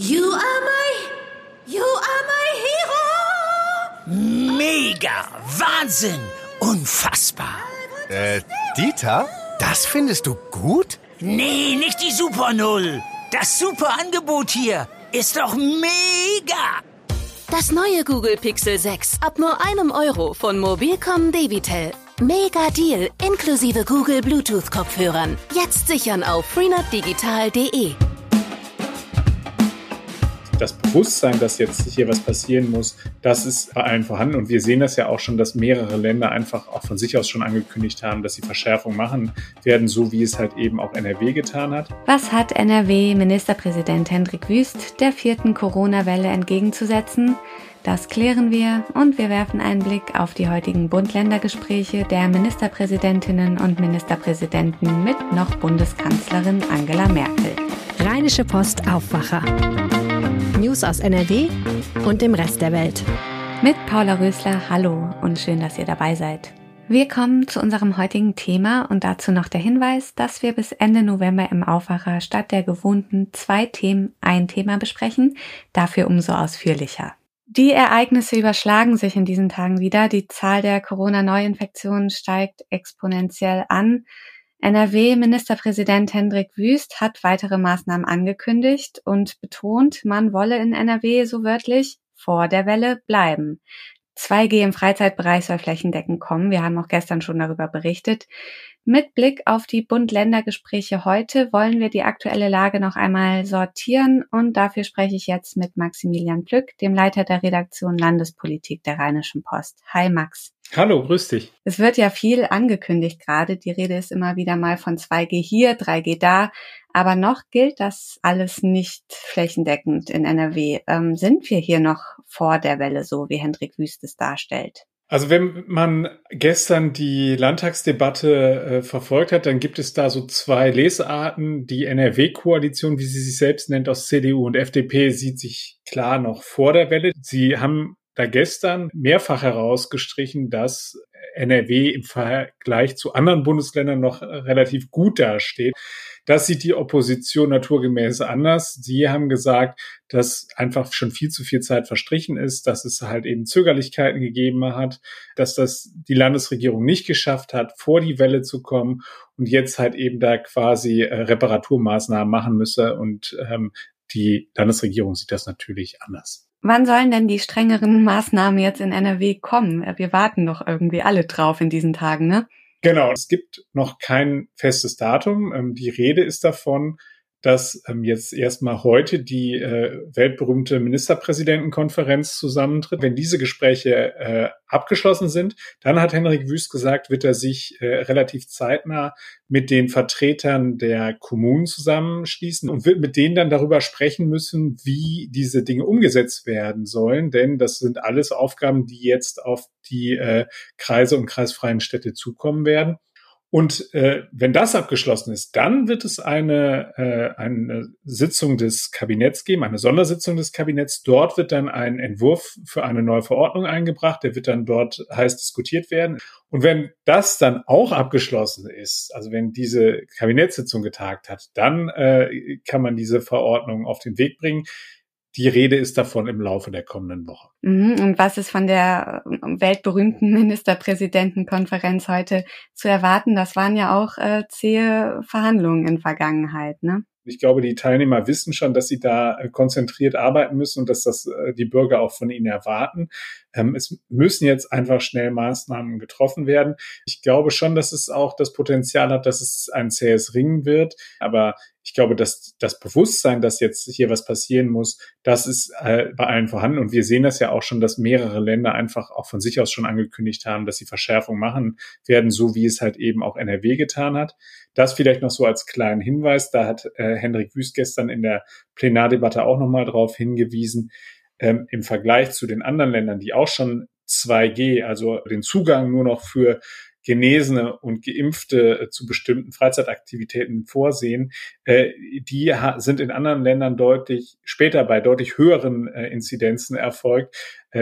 You are my, you are my hero. Mega, Wahnsinn, unfassbar. Äh, Dieter? Das findest du gut? Nee, nicht die Super Null. Das super Angebot hier ist doch mega. Das neue Google Pixel 6 ab nur einem Euro von Mobilcom Debitel. Mega Deal inklusive Google Bluetooth Kopfhörern. Jetzt sichern auf freenotdigital.de das Bewusstsein, dass jetzt hier was passieren muss, das ist bei allen vorhanden. Und wir sehen das ja auch schon, dass mehrere Länder einfach auch von sich aus schon angekündigt haben, dass sie Verschärfung machen werden, so wie es halt eben auch NRW getan hat. Was hat NRW-Ministerpräsident Hendrik Wüst der vierten Corona-Welle entgegenzusetzen? Das klären wir und wir werfen einen Blick auf die heutigen Bund-Länder-Gespräche der Ministerpräsidentinnen und Ministerpräsidenten mit noch Bundeskanzlerin Angela Merkel. Rheinische Post Aufwacher. News aus NRW und dem Rest der Welt. Mit Paula Rösler, hallo und schön, dass ihr dabei seid. Wir kommen zu unserem heutigen Thema und dazu noch der Hinweis, dass wir bis Ende November im Aufwacher statt der gewohnten zwei Themen ein Thema besprechen, dafür umso ausführlicher. Die Ereignisse überschlagen sich in diesen Tagen wieder. Die Zahl der Corona-Neuinfektionen steigt exponentiell an. NRW-Ministerpräsident Hendrik Wüst hat weitere Maßnahmen angekündigt und betont, man wolle in NRW so wörtlich vor der Welle bleiben. 2G im Freizeitbereich soll flächendeckend kommen. Wir haben auch gestern schon darüber berichtet. Mit Blick auf die Bund-Länder-Gespräche heute wollen wir die aktuelle Lage noch einmal sortieren und dafür spreche ich jetzt mit Maximilian Plück, dem Leiter der Redaktion Landespolitik der Rheinischen Post. Hi Max. Hallo, grüß dich. Es wird ja viel angekündigt gerade. Die Rede ist immer wieder mal von 2G hier, 3G da. Aber noch gilt das alles nicht flächendeckend in NRW. Ähm, sind wir hier noch vor der Welle, so wie Hendrik Wüst es darstellt? Also wenn man gestern die Landtagsdebatte äh, verfolgt hat, dann gibt es da so zwei Lesarten. Die NRW-Koalition, wie sie sich selbst nennt, aus CDU und FDP, sieht sich klar noch vor der Welle. Sie haben da gestern mehrfach herausgestrichen, dass NRW im Vergleich zu anderen Bundesländern noch relativ gut dasteht. Das sieht die Opposition naturgemäß anders. Sie haben gesagt, dass einfach schon viel zu viel Zeit verstrichen ist, dass es halt eben Zögerlichkeiten gegeben hat, dass das die Landesregierung nicht geschafft hat, vor die Welle zu kommen und jetzt halt eben da quasi äh, Reparaturmaßnahmen machen müsse. Und ähm, die Landesregierung sieht das natürlich anders. Wann sollen denn die strengeren Maßnahmen jetzt in NRW kommen? Wir warten doch irgendwie alle drauf in diesen Tagen, ne? Genau, es gibt noch kein festes Datum. Ähm, die Rede ist davon, dass ähm, jetzt erstmal heute die äh, weltberühmte Ministerpräsidentenkonferenz zusammentritt. Wenn diese Gespräche äh, abgeschlossen sind, dann hat Henrik Wüst gesagt, wird er sich äh, relativ zeitnah mit den Vertretern der Kommunen zusammenschließen und wird mit denen dann darüber sprechen müssen, wie diese Dinge umgesetzt werden sollen. Denn das sind alles Aufgaben, die jetzt auf die äh, Kreise und kreisfreien Städte zukommen werden. Und äh, wenn das abgeschlossen ist, dann wird es eine, äh, eine Sitzung des Kabinetts geben, eine Sondersitzung des Kabinetts. Dort wird dann ein Entwurf für eine neue Verordnung eingebracht. Der wird dann dort heiß diskutiert werden. Und wenn das dann auch abgeschlossen ist, also wenn diese Kabinettssitzung getagt hat, dann äh, kann man diese Verordnung auf den Weg bringen. Die Rede ist davon im Laufe der kommenden Woche. Mhm. Und was ist von der ähm, weltberühmten Ministerpräsidentenkonferenz heute zu erwarten? Das waren ja auch äh, zähe Verhandlungen in Vergangenheit, ne? Ich glaube, die Teilnehmer wissen schon, dass sie da äh, konzentriert arbeiten müssen und dass das äh, die Bürger auch von ihnen erwarten. Ähm, es müssen jetzt einfach schnell Maßnahmen getroffen werden. Ich glaube schon, dass es auch das Potenzial hat, dass es ein zähes Ringen wird. Aber ich glaube, dass das Bewusstsein, dass jetzt hier was passieren muss, das ist äh, bei allen vorhanden. Und wir sehen das ja auch schon, dass mehrere Länder einfach auch von sich aus schon angekündigt haben, dass sie Verschärfung machen werden, so wie es halt eben auch NRW getan hat. Das vielleicht noch so als kleinen Hinweis. Da hat äh, Hendrik Wüst gestern in der Plenardebatte auch nochmal drauf hingewiesen. Ähm, Im Vergleich zu den anderen Ländern, die auch schon 2G, also den Zugang nur noch für Genesene und Geimpfte äh, zu bestimmten Freizeitaktivitäten vorsehen, äh, die sind in anderen Ländern deutlich später bei deutlich höheren äh, Inzidenzen erfolgt.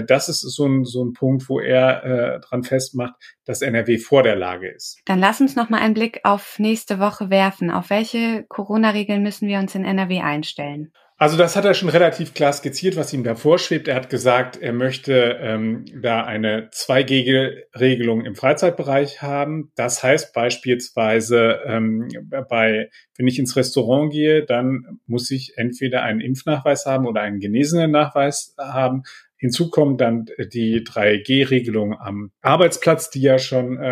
Das ist so ein, so ein Punkt, wo er äh, dran festmacht, dass NRW vor der Lage ist. Dann lass uns noch mal einen Blick auf nächste Woche werfen. Auf welche Corona-Regeln müssen wir uns in NRW einstellen? Also das hat er schon relativ klar skizziert, was ihm da vorschwebt. Er hat gesagt, er möchte ähm, da eine 2G-Regelung im Freizeitbereich haben. Das heißt beispielsweise, ähm, bei, wenn ich ins Restaurant gehe, dann muss ich entweder einen Impfnachweis haben oder einen genesenen Nachweis haben. Hinzu kommt dann die 3G-Regelung am Arbeitsplatz, die ja schon äh,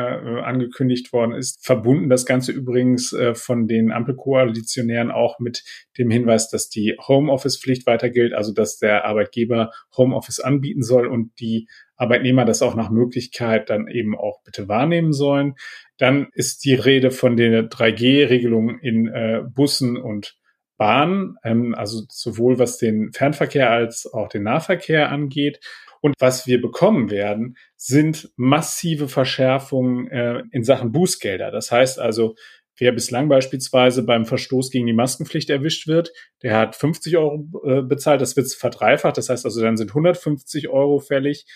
angekündigt worden ist. Verbunden das Ganze übrigens äh, von den Ampelkoalitionären auch mit dem Hinweis, dass die Homeoffice-Pflicht weiter gilt, also dass der Arbeitgeber Homeoffice anbieten soll und die Arbeitnehmer das auch nach Möglichkeit dann eben auch bitte wahrnehmen sollen. Dann ist die Rede von der 3G-Regelung in äh, Bussen und Bahn, ähm, also sowohl was den Fernverkehr als auch den Nahverkehr angeht. Und was wir bekommen werden, sind massive Verschärfungen äh, in Sachen Bußgelder. Das heißt also, wer bislang beispielsweise beim Verstoß gegen die Maskenpflicht erwischt wird, der hat 50 Euro äh, bezahlt, das wird verdreifacht. Das heißt also, dann sind 150 Euro fällig.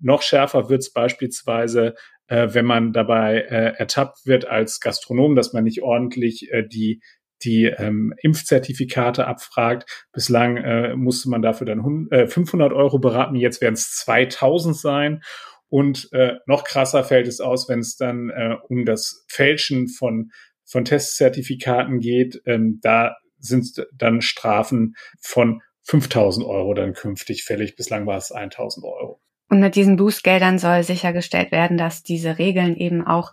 Noch schärfer wird es beispielsweise, äh, wenn man dabei äh, ertappt wird als Gastronom, dass man nicht ordentlich äh, die die ähm, Impfzertifikate abfragt. Bislang äh, musste man dafür dann äh, 500 Euro beraten, jetzt werden es 2000 sein. Und äh, noch krasser fällt es aus, wenn es dann äh, um das Fälschen von, von Testzertifikaten geht. Ähm, da sind dann Strafen von 5000 Euro dann künftig fällig. Bislang war es 1000 Euro. Und mit diesen Bußgeldern soll sichergestellt werden, dass diese Regeln eben auch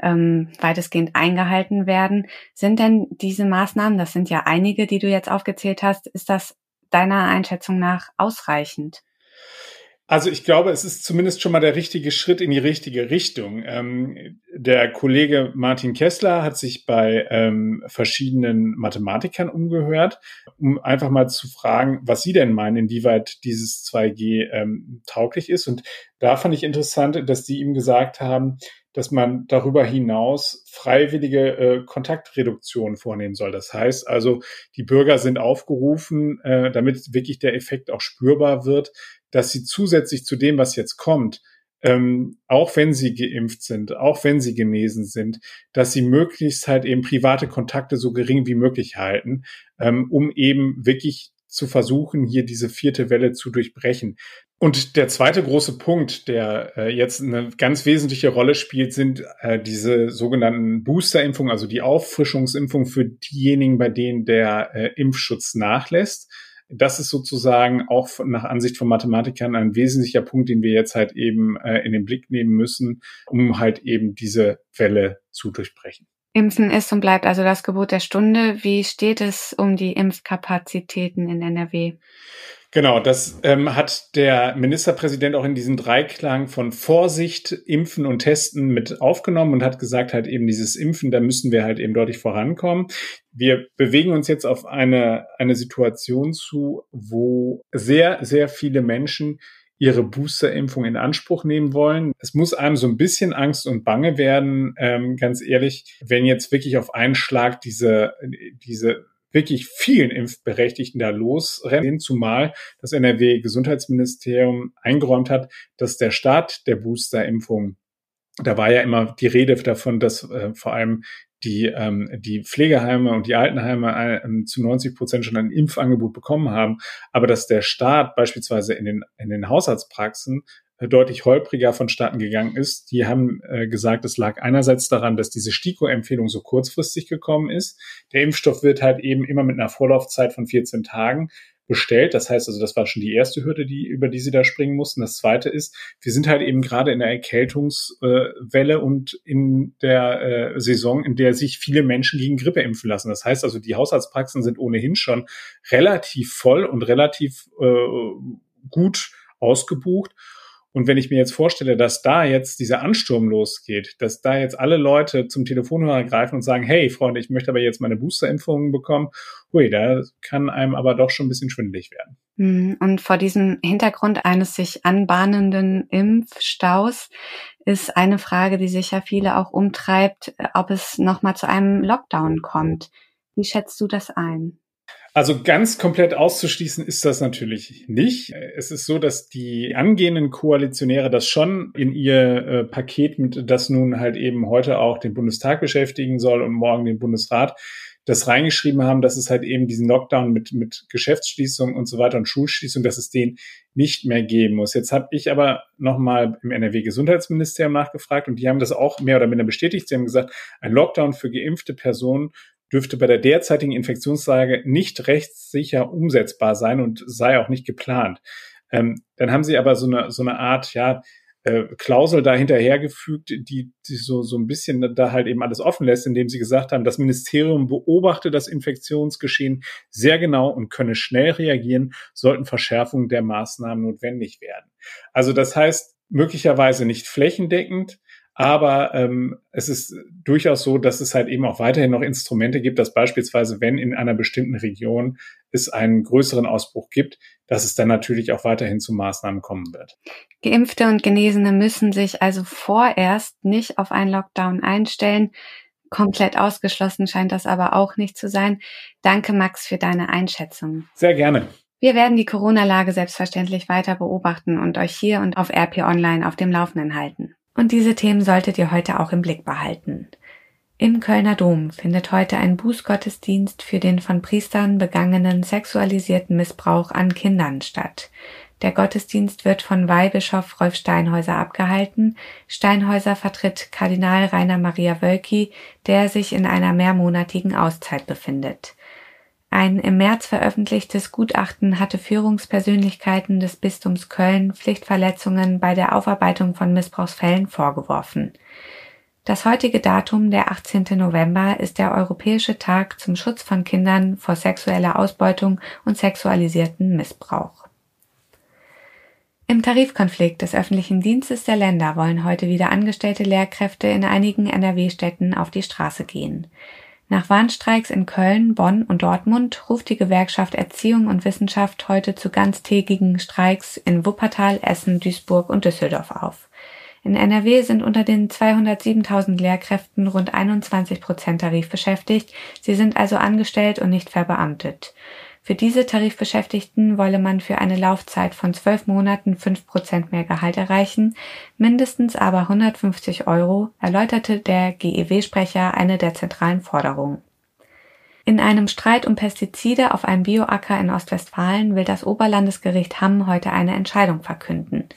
ähm, weitestgehend eingehalten werden. Sind denn diese Maßnahmen, das sind ja einige, die du jetzt aufgezählt hast, ist das deiner Einschätzung nach ausreichend? Also ich glaube, es ist zumindest schon mal der richtige Schritt in die richtige Richtung. Ähm, der Kollege Martin Kessler hat sich bei ähm, verschiedenen Mathematikern umgehört, um einfach mal zu fragen, was sie denn meinen, inwieweit dieses 2G ähm, tauglich ist. Und da fand ich interessant, dass die ihm gesagt haben, dass man darüber hinaus freiwillige äh, Kontaktreduktion vornehmen soll. Das heißt also, die Bürger sind aufgerufen, äh, damit wirklich der Effekt auch spürbar wird, dass sie zusätzlich zu dem, was jetzt kommt, ähm, auch wenn sie geimpft sind, auch wenn sie genesen sind, dass sie möglichst halt eben private Kontakte so gering wie möglich halten, ähm, um eben wirklich zu versuchen, hier diese vierte Welle zu durchbrechen. Und der zweite große Punkt, der äh, jetzt eine ganz wesentliche Rolle spielt, sind äh, diese sogenannten Boosterimpfungen, also die Auffrischungsimpfung für diejenigen, bei denen der äh, Impfschutz nachlässt. Das ist sozusagen auch nach Ansicht von Mathematikern ein wesentlicher Punkt, den wir jetzt halt eben äh, in den Blick nehmen müssen, um halt eben diese Welle zu durchbrechen. Impfen ist und bleibt also das Gebot der Stunde. Wie steht es um die Impfkapazitäten in NRW? Genau, das ähm, hat der Ministerpräsident auch in diesen Dreiklang von Vorsicht, Impfen und Testen mit aufgenommen und hat gesagt, halt eben dieses Impfen, da müssen wir halt eben deutlich vorankommen. Wir bewegen uns jetzt auf eine, eine Situation zu, wo sehr, sehr viele Menschen ihre Boosterimpfung in Anspruch nehmen wollen. Es muss einem so ein bisschen Angst und Bange werden, ähm, ganz ehrlich, wenn jetzt wirklich auf einen Schlag diese, diese wirklich vielen Impfberechtigten da losrennen, zumal das NRW-Gesundheitsministerium eingeräumt hat, dass der Start der Boosterimpfung da war ja immer die Rede davon, dass äh, vor allem die, ähm, die Pflegeheime und die Altenheime äh, zu 90 Prozent schon ein Impfangebot bekommen haben, aber dass der Staat beispielsweise in den, in den Haushaltspraxen deutlich holpriger vonstatten gegangen ist. Die haben äh, gesagt, es lag einerseits daran, dass diese STIKO-Empfehlung so kurzfristig gekommen ist. Der Impfstoff wird halt eben immer mit einer Vorlaufzeit von 14 Tagen bestellt. Das heißt also, das war schon die erste Hürde, die, über die sie da springen mussten. Das zweite ist, wir sind halt eben gerade in der Erkältungswelle äh, und in der äh, Saison, in der sich viele Menschen gegen Grippe impfen lassen. Das heißt also, die Haushaltspraxen sind ohnehin schon relativ voll und relativ äh, gut ausgebucht. Und wenn ich mir jetzt vorstelle, dass da jetzt dieser Ansturm losgeht, dass da jetzt alle Leute zum Telefonhörer greifen und sagen, hey Freunde, ich möchte aber jetzt meine Boosterimpfungen bekommen, hui, da kann einem aber doch schon ein bisschen schwindelig werden. Mhm. Und vor diesem Hintergrund eines sich anbahnenden Impfstaus ist eine Frage, die sicher viele auch umtreibt, ob es nochmal zu einem Lockdown kommt. Wie schätzt du das ein? Also ganz komplett auszuschließen ist das natürlich nicht. Es ist so, dass die angehenden Koalitionäre das schon in ihr äh, Paket mit, das nun halt eben heute auch den Bundestag beschäftigen soll und morgen den Bundesrat, das reingeschrieben haben, dass es halt eben diesen Lockdown mit, mit Geschäftsschließung und so weiter und Schulschließung, dass es den nicht mehr geben muss. Jetzt habe ich aber nochmal im NRW-Gesundheitsministerium nachgefragt und die haben das auch mehr oder minder bestätigt. Sie haben gesagt, ein Lockdown für geimpfte Personen dürfte bei der derzeitigen Infektionslage nicht rechtssicher umsetzbar sein und sei auch nicht geplant. Ähm, dann haben sie aber so eine, so eine Art, ja, äh, Klausel da hinterhergefügt, die, die so, so ein bisschen da halt eben alles offen lässt, indem sie gesagt haben, das Ministerium beobachte das Infektionsgeschehen sehr genau und könne schnell reagieren, sollten Verschärfungen der Maßnahmen notwendig werden. Also das heißt, möglicherweise nicht flächendeckend, aber ähm, es ist durchaus so, dass es halt eben auch weiterhin noch Instrumente gibt, dass beispielsweise, wenn in einer bestimmten Region es einen größeren Ausbruch gibt, dass es dann natürlich auch weiterhin zu Maßnahmen kommen wird. Geimpfte und Genesene müssen sich also vorerst nicht auf einen Lockdown einstellen. Komplett ausgeschlossen scheint das aber auch nicht zu sein. Danke, Max, für deine Einschätzung. Sehr gerne. Wir werden die Corona-Lage selbstverständlich weiter beobachten und euch hier und auf RP Online auf dem Laufenden halten. Und diese Themen solltet ihr heute auch im Blick behalten. Im Kölner Dom findet heute ein Bußgottesdienst für den von Priestern begangenen sexualisierten Missbrauch an Kindern statt. Der Gottesdienst wird von Weihbischof Rolf Steinhäuser abgehalten. Steinhäuser vertritt Kardinal Rainer Maria Wölki, der sich in einer mehrmonatigen Auszeit befindet. Ein im März veröffentlichtes Gutachten hatte Führungspersönlichkeiten des Bistums Köln Pflichtverletzungen bei der Aufarbeitung von Missbrauchsfällen vorgeworfen. Das heutige Datum, der 18. November, ist der Europäische Tag zum Schutz von Kindern vor sexueller Ausbeutung und sexualisierten Missbrauch. Im Tarifkonflikt des öffentlichen Dienstes der Länder wollen heute wieder angestellte Lehrkräfte in einigen NRW-Städten auf die Straße gehen. Nach Warnstreiks in Köln, Bonn und Dortmund ruft die Gewerkschaft Erziehung und Wissenschaft heute zu ganztägigen Streiks in Wuppertal, Essen, Duisburg und Düsseldorf auf. In NRW sind unter den 207.000 Lehrkräften rund 21 Prozent tarifbeschäftigt. Sie sind also angestellt und nicht verbeamtet. Für diese Tarifbeschäftigten wolle man für eine Laufzeit von zwölf Monaten fünf Prozent mehr Gehalt erreichen, mindestens aber 150 Euro, erläuterte der GEW-Sprecher eine der zentralen Forderungen. In einem Streit um Pestizide auf einem Bioacker in Ostwestfalen will das Oberlandesgericht Hamm heute eine Entscheidung verkünden.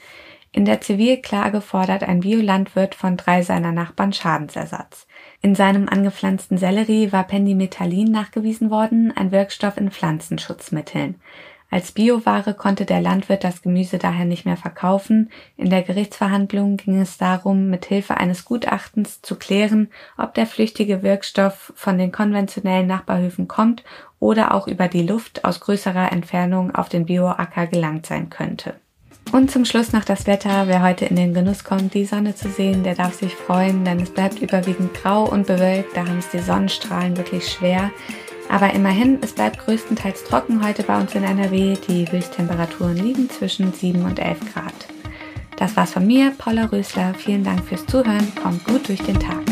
In der Zivilklage fordert ein Biolandwirt von drei seiner Nachbarn Schadensersatz. In seinem angepflanzten Sellerie war Pendimethalin nachgewiesen worden, ein Wirkstoff in Pflanzenschutzmitteln. Als Bioware konnte der Landwirt das Gemüse daher nicht mehr verkaufen. In der Gerichtsverhandlung ging es darum, mit Hilfe eines Gutachtens zu klären, ob der flüchtige Wirkstoff von den konventionellen Nachbarhöfen kommt oder auch über die Luft aus größerer Entfernung auf den Bioacker gelangt sein könnte. Und zum Schluss noch das Wetter. Wer heute in den Genuss kommt, die Sonne zu sehen, der darf sich freuen, denn es bleibt überwiegend grau und bewölkt. Da haben es die Sonnenstrahlen wirklich schwer. Aber immerhin, es bleibt größtenteils trocken heute bei uns in NRW. Die Höchsttemperaturen liegen zwischen 7 und 11 Grad. Das war's von mir, Paula Rösler. Vielen Dank fürs Zuhören. Kommt gut durch den Tag.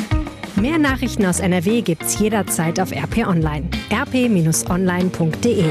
Mehr Nachrichten aus NRW gibt's jederzeit auf RP Online. rp-online.de